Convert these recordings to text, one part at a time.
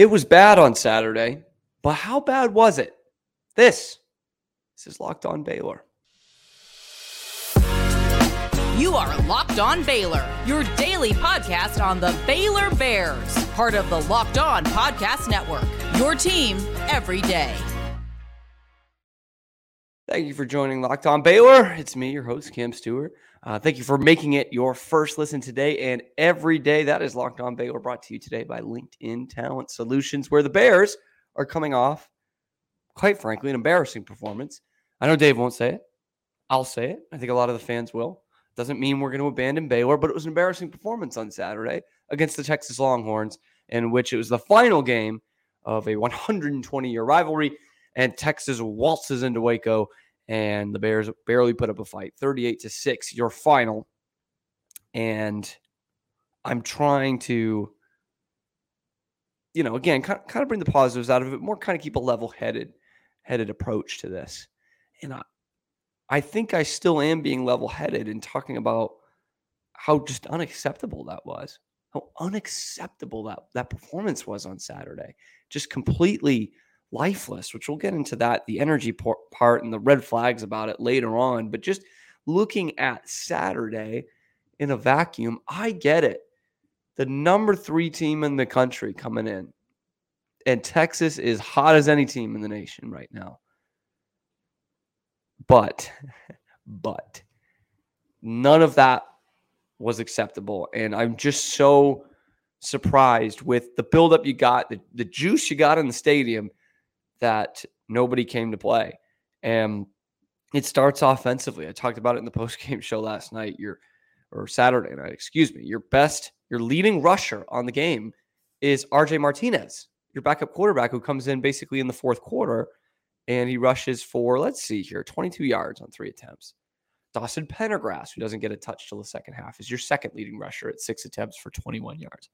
It was bad on Saturday, but how bad was it? This, this is Locked On Baylor. You are Locked On Baylor, your daily podcast on the Baylor Bears, part of the Locked On Podcast Network. Your team every day. Thank you for joining Locked On Baylor. It's me, your host, Cam Stewart. Uh, thank you for making it your first listen today and every day. That is Locked On Baylor, brought to you today by LinkedIn Talent Solutions, where the Bears are coming off, quite frankly, an embarrassing performance. I know Dave won't say it. I'll say it. I think a lot of the fans will. Doesn't mean we're going to abandon Baylor, but it was an embarrassing performance on Saturday against the Texas Longhorns, in which it was the final game of a 120 year rivalry. And Texas waltzes into Waco, and the Bears barely put up a fight 38 to 6, your final. And I'm trying to, you know, again, kind of, bring the positives out of it, more kind of keep a level headed headed approach to this. And I, I think I still am being level headed in talking about how just unacceptable that was. How unacceptable that that performance was on Saturday. Just completely lifeless, which we'll get into that, the energy part and the red flags about it later on. But just looking at Saturday in a vacuum, I get it. The number three team in the country coming in, and Texas is hot as any team in the nation right now. But, but none of that was acceptable. And I'm just so surprised with the buildup you got, the, the juice you got in the stadium that nobody came to play. And it starts offensively. I talked about it in the post game show last night. Your or Saturday night, excuse me. Your best, your leading rusher on the game is RJ Martinez, your backup quarterback who comes in basically in the fourth quarter and he rushes for, let's see here, 22 yards on three attempts. Dawson Pendergrass, who doesn't get a touch till the second half, is your second leading rusher at six attempts for 21 yards.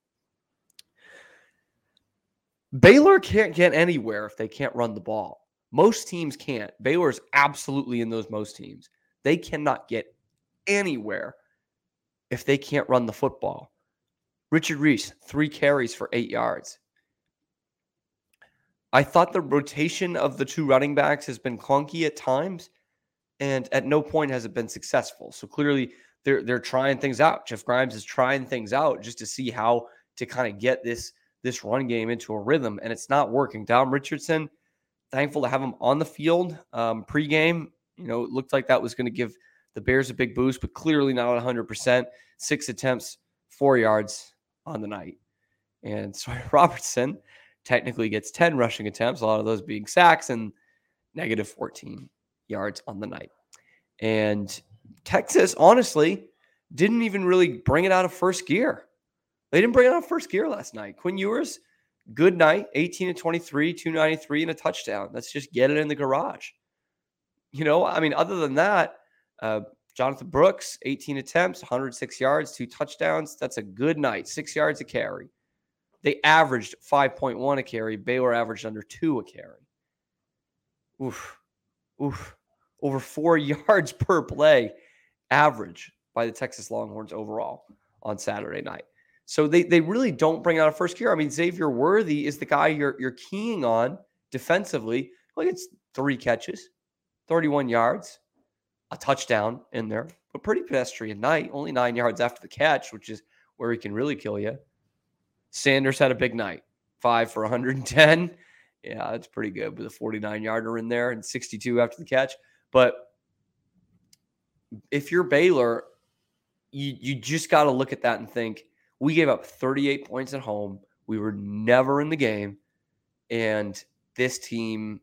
Baylor can't get anywhere if they can't run the ball. Most teams can't. Baylor is absolutely in those most teams. They cannot get anywhere if they can't run the football. Richard Reese, three carries for eight yards. I thought the rotation of the two running backs has been clunky at times, and at no point has it been successful. So clearly, they're they're trying things out. Jeff Grimes is trying things out just to see how to kind of get this this run game into a rhythm, and it's not working. Dom Richardson, thankful to have him on the field um, pregame. You know, it looked like that was going to give the Bears a big boost, but clearly not 100%. Six attempts, four yards on the night. And Sawyer Robertson technically gets 10 rushing attempts, a lot of those being sacks, and negative 14 yards on the night. And Texas, honestly, didn't even really bring it out of first gear. They didn't bring it out first gear last night. Quinn Ewers, good night, 18 to 23, 293 and a touchdown. Let's just get it in the garage. You know, I mean, other than that, uh, Jonathan Brooks, 18 attempts, 106 yards, two touchdowns. That's a good night. Six yards a carry. They averaged 5.1 a carry. Baylor averaged under two a carry. Oof. Oof. Over four yards per play average by the Texas Longhorns overall on Saturday night. So they they really don't bring out a first gear. I mean, Xavier Worthy is the guy you're you're keying on defensively. Like it's three catches, 31 yards, a touchdown in there, but pretty pedestrian night. Only nine yards after the catch, which is where he can really kill you. Sanders had a big night, five for 110. Yeah, that's pretty good with a 49 yarder in there and 62 after the catch. But if you're Baylor, you you just got to look at that and think we gave up 38 points at home. We were never in the game. And this team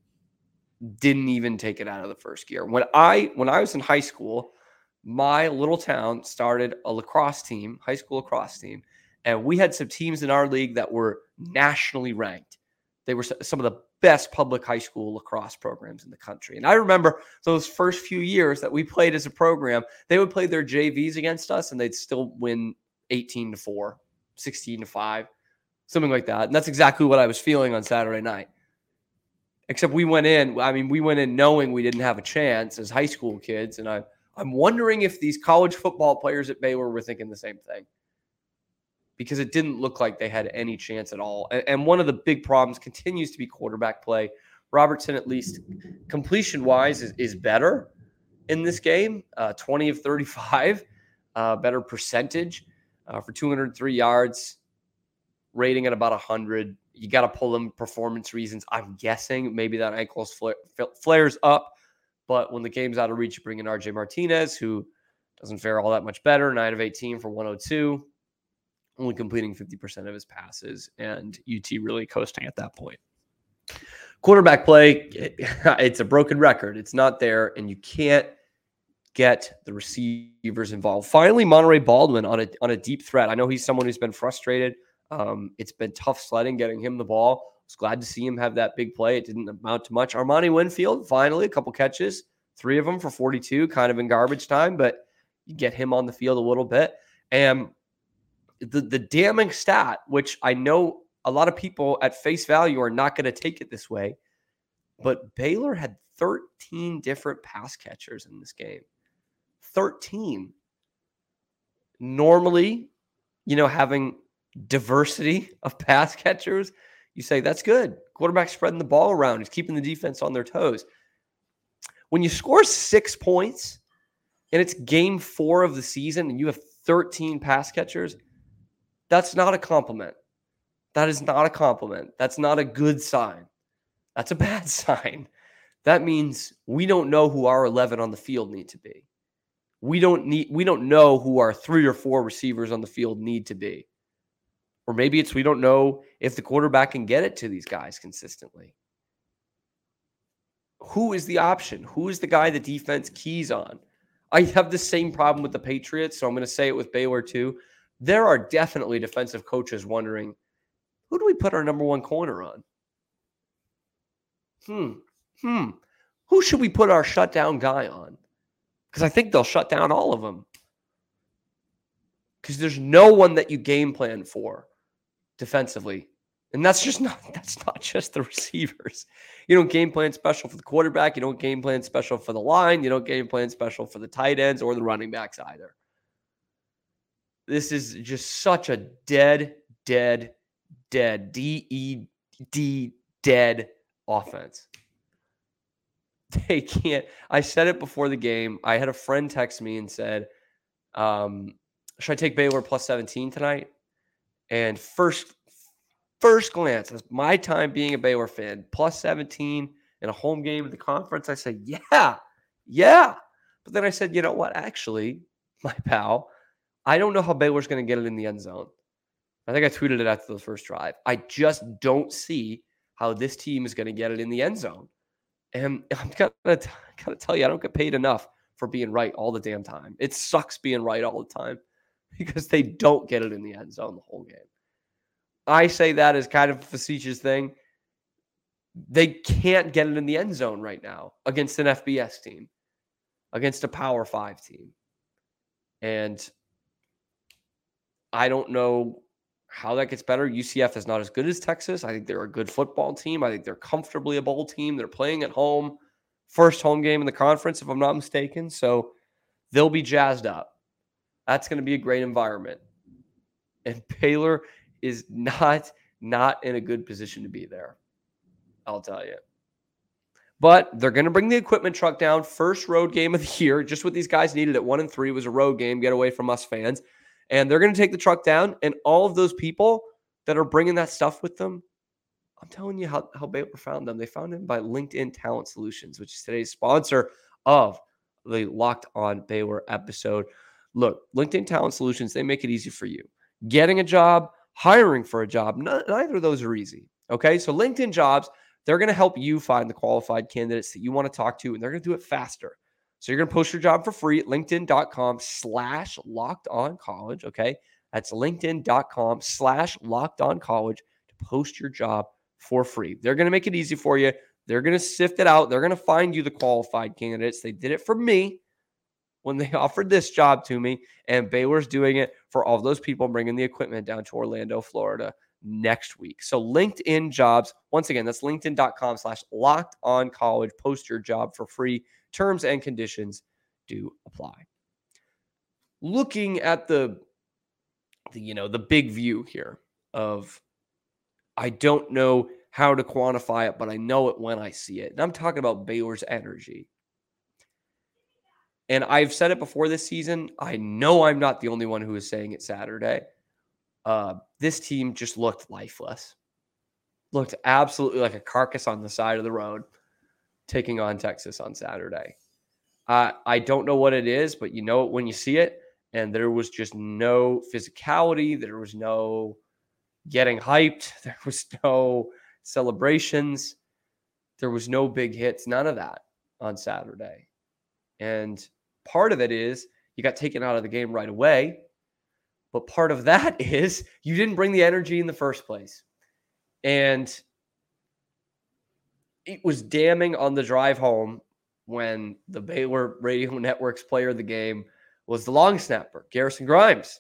didn't even take it out of the first gear. When I when I was in high school, my little town started a lacrosse team, high school lacrosse team, and we had some teams in our league that were nationally ranked. They were some of the best public high school lacrosse programs in the country. And I remember those first few years that we played as a program, they would play their JVs against us and they'd still win 18 to 4, 16 to 5, something like that. And that's exactly what I was feeling on Saturday night. Except we went in, I mean, we went in knowing we didn't have a chance as high school kids. And I, I'm wondering if these college football players at Baylor were thinking the same thing. because it didn't look like they had any chance at all. And, one of the big problems continues to be quarterback play. Robertson, at least completion wise, is, is better in this game uh, 20 of 35, uh, better percentage uh, for 203 yards, rating at about 100. You got to pull them performance reasons. I'm guessing maybe that ankle flares up, but when the game's out of reach, you bring in RJ Martinez, who doesn't fare all that much better 9 of 18 for 102 only completing 50% of his passes, and UT really coasting at that point. Quarterback play, it's a broken record. It's not there, and you can't get the receivers involved. Finally, Monaray Baldwin on a on a deep threat. I know he's someone who's been frustrated. Um, it's been tough sledding getting him the ball. I was glad to see him have that big play. It didn't amount to much. Armani Winfield, finally, a couple catches, three of them for 42, kind of in garbage time, but you get him on the field a little bit. And the, the damning stat, which I know a lot of people at face value are not going to take it this way, but Baylor had 13 different pass catchers in this game. 13. Normally, you know, having diversity of pass catchers, you say that's good. Quarterback spreading the ball around, he's keeping the defense on their toes. When you score six points and it's game four of the season and you have 13 pass catchers, that's not a compliment. That is not a compliment. That's not a good sign. That's a bad sign. That means we don't know who our 11 on the field need to be. We don't need we don't know who our three or four receivers on the field need to be. Or maybe it's we don't know if the quarterback can get it to these guys consistently. Who is the option? Who is the guy the defense keys on? I have the same problem with the Patriots, so I'm going to say it with Baylor too there are definitely defensive coaches wondering who do we put our number one corner on? Hmm. Hmm. Who should we put our shutdown guy on? Because I think they'll shut down all of them. Because there's no one that you game plan for defensively. And that's just not that's not just the receivers. You don't game plan special for the quarterback. You don't game plan special for the line. You don't game plan special for the tight ends or the running backs either. This is just such a dead, dead, dead, D E D dead offense. They can't. I said it before the game. I had a friend text me and said, um, "Should I take Baylor plus 17 tonight?" And first, first glance, as my time being a Baylor fan, plus 17 in a home game in the conference, I said, "Yeah, yeah." But then I said, "You know what? Actually, my pal, I don't know how Baylor's going to get it in the end zone. I think I tweeted it after the first drive. I just don't see how this team is going to get it in the end zone. And I'm to gotta tell you, I don't get paid enough for being right all the damn time. It sucks being right all the time because they don't get it in the end zone the whole game. I say that as kind of a facetious thing. They can't get it in the end zone right now against an FBS team, against a Power Five team. And I don't know how that gets better. UCF is not as good as Texas. I think they're a good football team. I think they're comfortably a bowl team. They're playing at home, first home game in the conference, if I'm not mistaken. So they'll be jazzed up. That's going to be a great environment. And Baylor is not not in a good position to be there. I'll tell you. But they're going to bring the equipment truck down. First road game of the year. Just what these guys needed at one and three was a road game. Get away from us fans. And they're going to take the truck down. And all of those people that are bringing that stuff with them, I'm telling you how, how Baylor found them. They found them by LinkedIn Talent Solutions, which is today's sponsor of the Locked On Baylor episode. Look, LinkedIn Talent Solutions, they make it easy for you. Getting a job, hiring for a job, neither of those are easy. Okay. So, LinkedIn jobs, they're going to help you find the qualified candidates that you want to talk to, and they're going to do it faster. So you're going to post your job for free at linkedin.com slash locked on college. Okay. That's linkedin.com slash locked on college to post your job for free. They're going to make it easy for you. They're going to sift it out. They're going to find you the qualified candidates. They did it for me when they offered this job to me, and Baylor's doing it for all those people bringing the equipment down to Orlando, Florida next week. So LinkedIn jobs, once again, that's linkedin.com slash locked on college. Post your job for free. Terms and conditions do apply. Looking at the the, you know, the big view here of I don't know how to quantify it, but I know it when I see it. And I'm talking about Baylor's energy. And I've said it before this season. I know I'm not the only one who is saying it Saturday. Uh, this team just looked lifeless, looked absolutely like a carcass on the side of the road, taking on Texas on Saturday. Uh, I don't know what it is, but you know it when you see it. And there was just no physicality. There was no getting hyped. There was no celebrations. There was no big hits, none of that on Saturday. And part of it is you got taken out of the game right away. But part of that is you didn't bring the energy in the first place. And it was damning on the drive home when the Baylor Radio Network's player of the game was the long snapper, Garrison Grimes.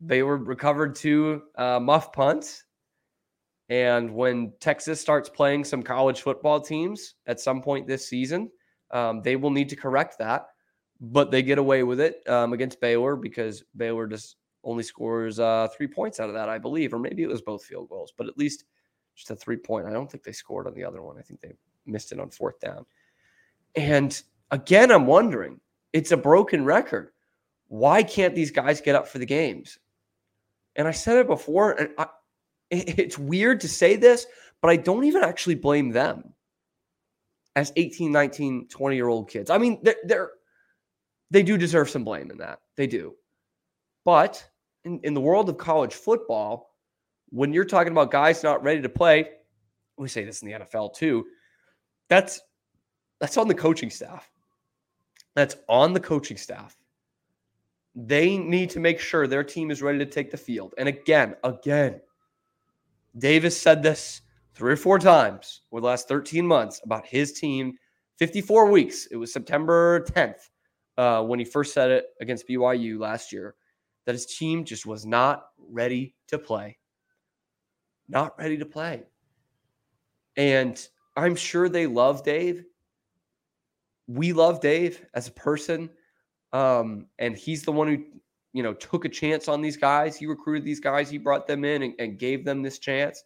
They were recovered two uh, muff punts. And when Texas starts playing some college football teams at some point this season, um, they will need to correct that. But they get away with it um, against Baylor because Baylor just only scores uh, three points out of that, I believe, or maybe it was both field goals, but at least just a three point. I don't think they scored on the other one. I think they missed it on fourth down. And again, I'm wondering, it's a broken record. Why can't these guys get up for the games? And I said it before, and I, it's weird to say this, but I don't even actually blame them as 18, 19, 20 year old kids. I mean, they're, they're they do deserve some blame in that. They do. But in, in the world of college football, when you're talking about guys not ready to play, we say this in the NFL too. That's that's on the coaching staff. That's on the coaching staff. They need to make sure their team is ready to take the field. And again, again, Davis said this three or four times over the last 13 months about his team. 54 weeks. It was September 10th uh, when he first said it against BYU last year that his team just was not ready to play. Not ready to play. And I'm sure they love Dave. We love Dave as a person. Um, and he's the one who, you know, took a chance on these guys. He recruited these guys, he brought them in and, and gave them this chance.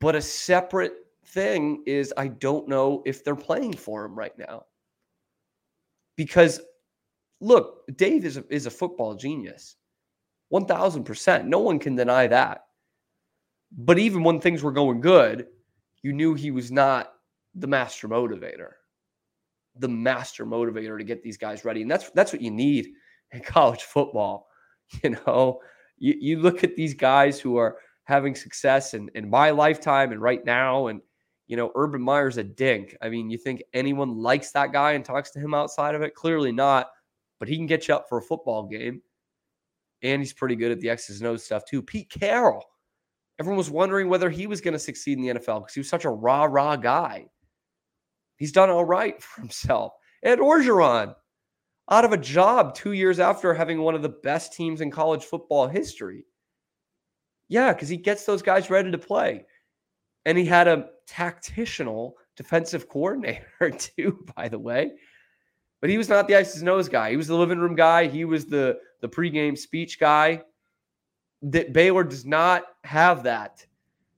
But a separate thing is I don't know if they're playing for him right now. Because look, Dave is a, is a football genius. 1000%. No one can deny that. But even when things were going good, you knew he was not the master motivator. The master motivator to get these guys ready. And that's that's what you need in college football. You know, you, you look at these guys who are having success in, in my lifetime and right now, and you know, Urban Meyer's a dink. I mean, you think anyone likes that guy and talks to him outside of it? Clearly not, but he can get you up for a football game. And he's pretty good at the X's and O's stuff too. Pete Carroll. Everyone was wondering whether he was going to succeed in the NFL because he was such a rah rah guy. He's done all right for himself. Ed Orgeron, out of a job two years after having one of the best teams in college football history. Yeah, because he gets those guys ready to play. And he had a tactitional defensive coordinator, too, by the way. But he was not the X's and O's guy. He was the living room guy. He was the, the pregame speech guy. That Baylor does not have that.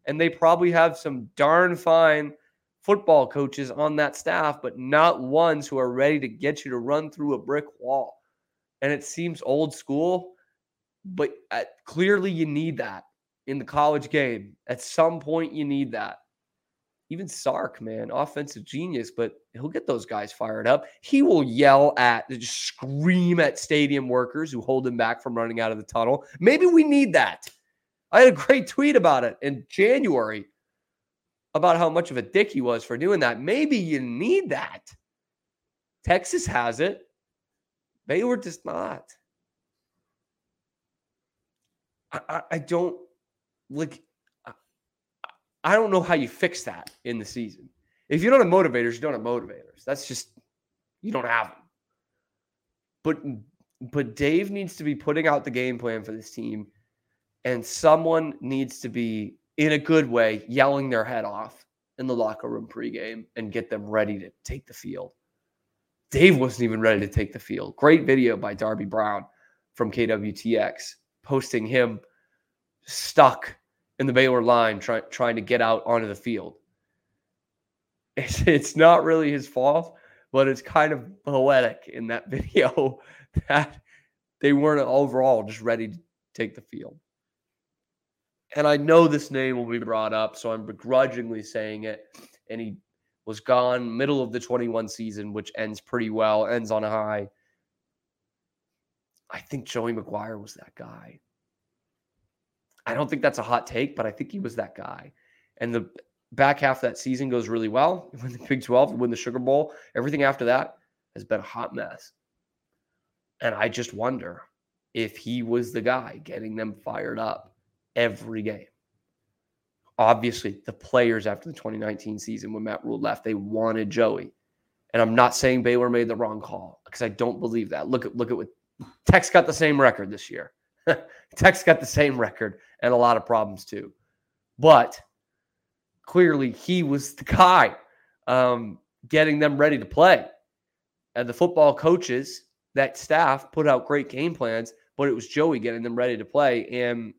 And they probably have some darn fine football coaches on that staff, but not ones who are ready to get you to run through a brick wall. And it seems old school, but uh, clearly you need that in the college game. At some point, you need that. Even Sark, man, offensive genius, but he'll get those guys fired up. He will yell at, just scream at stadium workers who hold him back from running out of the tunnel. Maybe we need that. I had a great tweet about it in January about how much of a dick he was for doing that. Maybe you need that. Texas has it. Baylor just not. I, I, I don't like. I, don't know how you fix that in the season. If you don't have motivators, you don't have motivators. That's just you don't have them. But but Dave needs to be putting out the game plan for this team, and someone needs to be in a good way, yelling their head off in the locker room pregame and get them ready to take the field. Dave wasn't even ready to take the field. Great video by Darby Brown from KWTX, posting him stuck in the Baylor line try, trying to get out onto the field. It's, it's not really his fault, but it's kind of poetic in that video that they weren't overall just ready to take the field. And I know this name will be brought up, so I'm begrudgingly saying it. And he was gone middle of the 21 season, which ends pretty well, ends on a high. I think Joey McGuire was that guy. I don't think that's a hot take, but I think he was that guy. And the back half of that season goes really well. Win the Big 12, win the Sugar Bowl. Everything after that has been a hot mess. And I just wonder if he was the guy getting them fired up every game. Obviously, the players after the 2019 season when Matt Rhule left, they wanted Joey. And I'm not saying Baylor made the wrong call because I don't believe that. Look at look at what Tech's got the same record this year. Tech's got the same record and a lot of problems too. But clearly, he was the guy um, getting them ready to play. And the football coaches, that staff, put out great game plans, but it was Joey getting them ready to play. And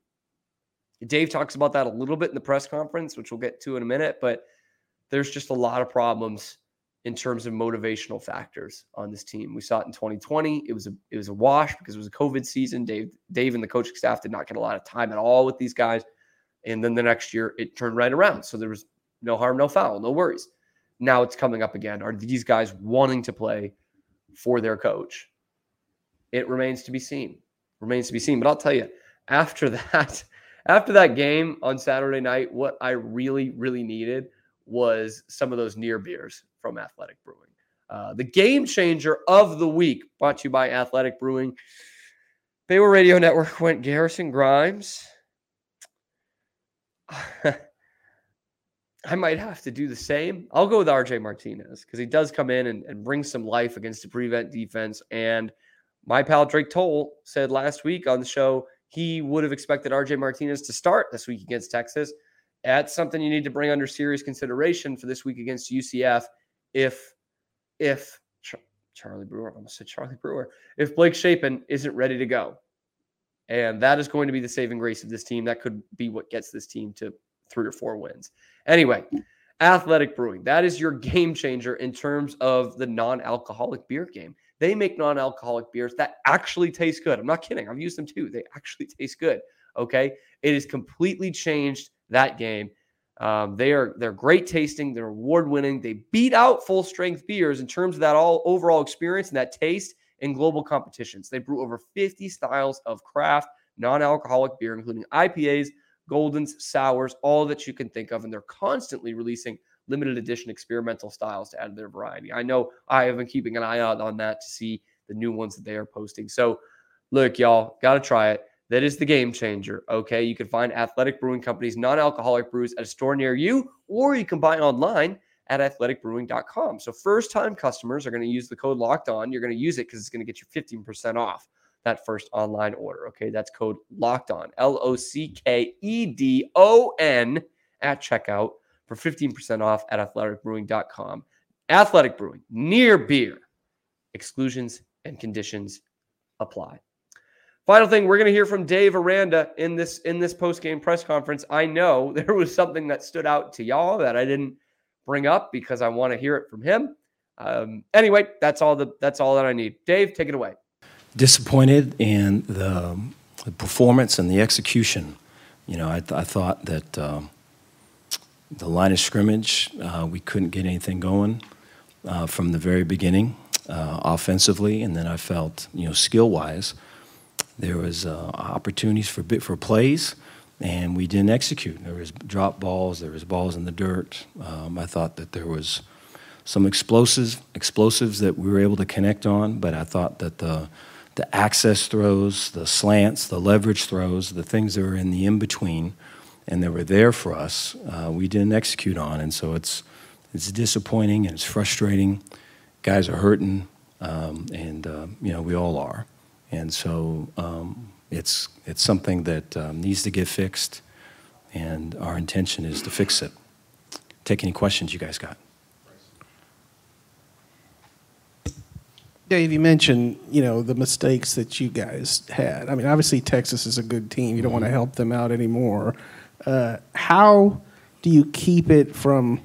Dave talks about that a little bit in the press conference, which we'll get to in a minute. But there's just a lot of problems in terms of motivational factors on this team. We saw it in 2020. It was a it was a wash because it was a COVID season. Dave Dave and the coaching staff did not get a lot of time at all with these guys. And then the next year it turned right around. So there was no harm, no foul, no worries. Now it's coming up again. Are these guys wanting to play for their coach? It remains to be seen. Remains to be seen. But I'll tell you, after that, after that game on Saturday night, what I really, really needed was some of those near beers from Athletic Brewing. Uh, the game changer of the week, brought to you by Athletic Brewing. Baylor Radio Network went Garrison Grimes. I might have to do the same. I'll go with RJ Martinez because he does come in and, and bring some life against the prevent defense. And my pal Drake Toll said last week on the show he would have expected RJ Martinez to start this week against Texas. That's something you need to bring under serious consideration for this week against UCF. If if Charlie Brewer, I almost said Charlie Brewer, if Blake Shapen isn't ready to go, and that is going to be the saving grace of this team. That could be what gets this team to three or four wins. Anyway, Athletic Brewing, that is your game changer in terms of the non alcoholic beer game. They make non alcoholic beers that actually taste good. I'm not kidding. I've used them too. They actually taste good. Okay. It has completely changed that game. Um, they are they're great tasting. They're award winning. They beat out full strength beers in terms of that all overall experience and that taste in global competitions. They brew over 50 styles of craft non-alcoholic beer, including IPAs, Goldens, sours, all that you can think of, and they're constantly releasing limited edition experimental styles to add to their variety. I know I have been keeping an eye out on that to see the new ones that they are posting. So, look, y'all, got to try it. That is the game changer. Okay. You can find Athletic Brewing Company's non alcoholic brews at a store near you, or you can buy online at athleticbrewing.com. So, first time customers are going to use the code locked on. You're going to use it because it's going to get you 15% off that first online order. Okay. That's code locked on, L O C K E D O N at checkout for 15% off at athleticbrewing.com. Athletic Brewing, near beer. Exclusions and conditions apply. Final thing, we're going to hear from Dave Aranda in this in this post game press conference. I know there was something that stood out to y'all that I didn't bring up because I want to hear it from him. Um, anyway, that's all the that's all that I need. Dave, take it away. Disappointed in the, the performance and the execution. You know, I, th- I thought that um, the line of scrimmage, uh, we couldn't get anything going uh, from the very beginning uh, offensively, and then I felt, you know, skill wise there was uh, opportunities for bit for plays, and we didn't execute. There was drop balls. There was balls in the dirt. Um, I thought that there was some explosives explosives that we were able to connect on, but I thought that the the access throws, the slants, the leverage throws, the things that were in the in between, and they were there for us. Uh, we didn't execute on, and so it's it's disappointing and it's frustrating. Guys are hurting, um, and uh, you know we all are. And so um, it's, it's something that um, needs to get fixed, and our intention is to fix it. Take any questions you guys got. Dave, you mentioned you know the mistakes that you guys had. I mean, obviously Texas is a good team. You don't want to help them out anymore. Uh, how do you keep it from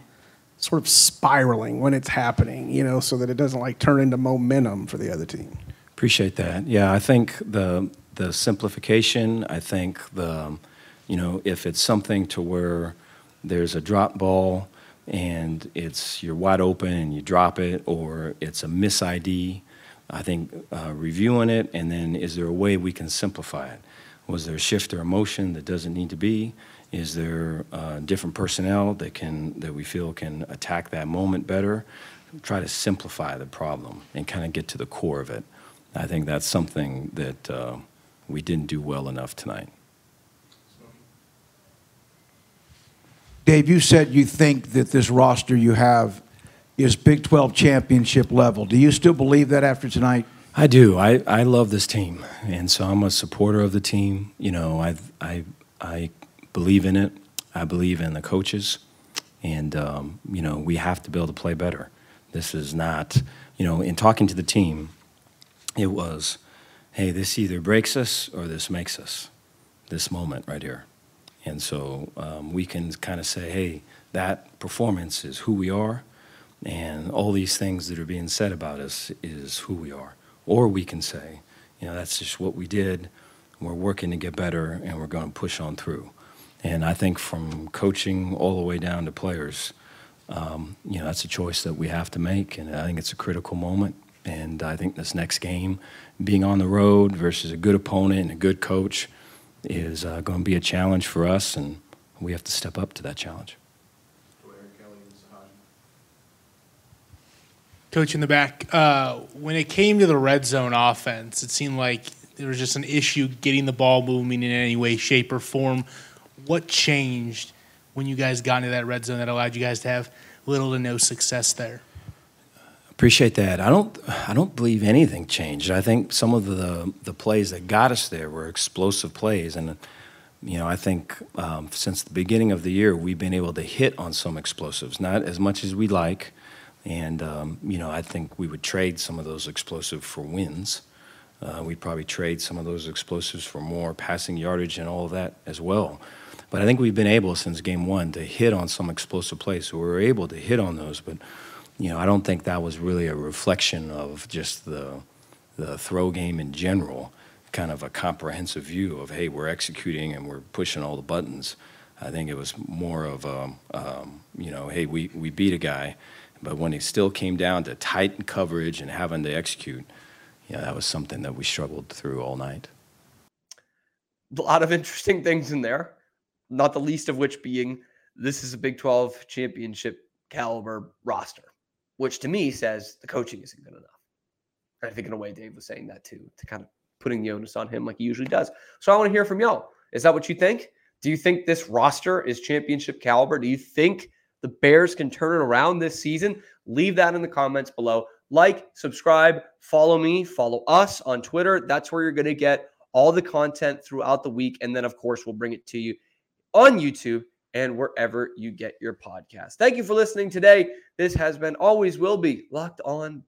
sort of spiraling when it's happening? You know, so that it doesn't like turn into momentum for the other team. Appreciate that. Yeah, I think the the simplification. I think the you know if it's something to where there's a drop ball and it's you're wide open and you drop it, or it's a miss ID I think uh, reviewing it, and then is there a way we can simplify it? Was there a shift or a motion that doesn't need to be? Is there uh, different personnel that can that we feel can attack that moment better? Try to simplify the problem and kind of get to the core of it. I think that's something that uh, we didn't do well enough tonight. Dave, you said you think that this roster you have is Big 12 championship level. Do you still believe that after tonight? I do. I, I love this team, and so I'm a supporter of the team. You know, I I I believe in it. I believe in the coaches, and um, you know we have to be able to play better. This is not, you know, in talking to the team, it was, hey, this either breaks us or this makes us. This moment right here, and so um, we can kind of say, hey, that performance is who we are and all these things that are being said about us is who we are. Or we can say, you know, that's just what we did. We're working to get better and we're going to push on through. And I think from coaching all the way down to players, um, you know, that's a choice that we have to make. And I think it's a critical moment. And I think this next game, being on the road versus a good opponent and a good coach, is uh, going to be a challenge for us. And we have to step up to that challenge. Coach in the back, uh, when it came to the red zone offense, it seemed like there was just an issue getting the ball moving in any way, shape, or form. What changed when you guys got into that red zone that allowed you guys to have little to no success there? Appreciate that. I don't. I don't believe anything changed. I think some of the the plays that got us there were explosive plays, and you know, I think um, since the beginning of the year, we've been able to hit on some explosives. Not as much as we like, and, um, you know, I think we would trade some of those explosives for wins. Uh, we'd probably trade some of those explosives for more passing yardage and all that as well. But I think we've been able since game one to hit on some explosive plays. So we were able to hit on those. But, you know, I don't think that was really a reflection of just the, the throw game in general, kind of a comprehensive view of, hey, we're executing and we're pushing all the buttons. I think it was more of, a, um, um, you know, hey, we, we beat a guy but when it still came down to tight coverage and having to execute, yeah, that was something that we struggled through all night. A lot of interesting things in there, not the least of which being this is a Big 12 championship caliber roster, which to me says the coaching isn't good enough. And I think in a way Dave was saying that too, to kind of putting the onus on him like he usually does. So I want to hear from y'all. Is that what you think? Do you think this roster is championship caliber? Do you think the Bears can turn it around this season? Leave that in the comments below. Like, subscribe, follow me, follow us on Twitter. That's where you're going to get all the content throughout the week. And then, of course, we'll bring it to you on YouTube and wherever you get your podcast. Thank you for listening today. This has been, always will be, Locked On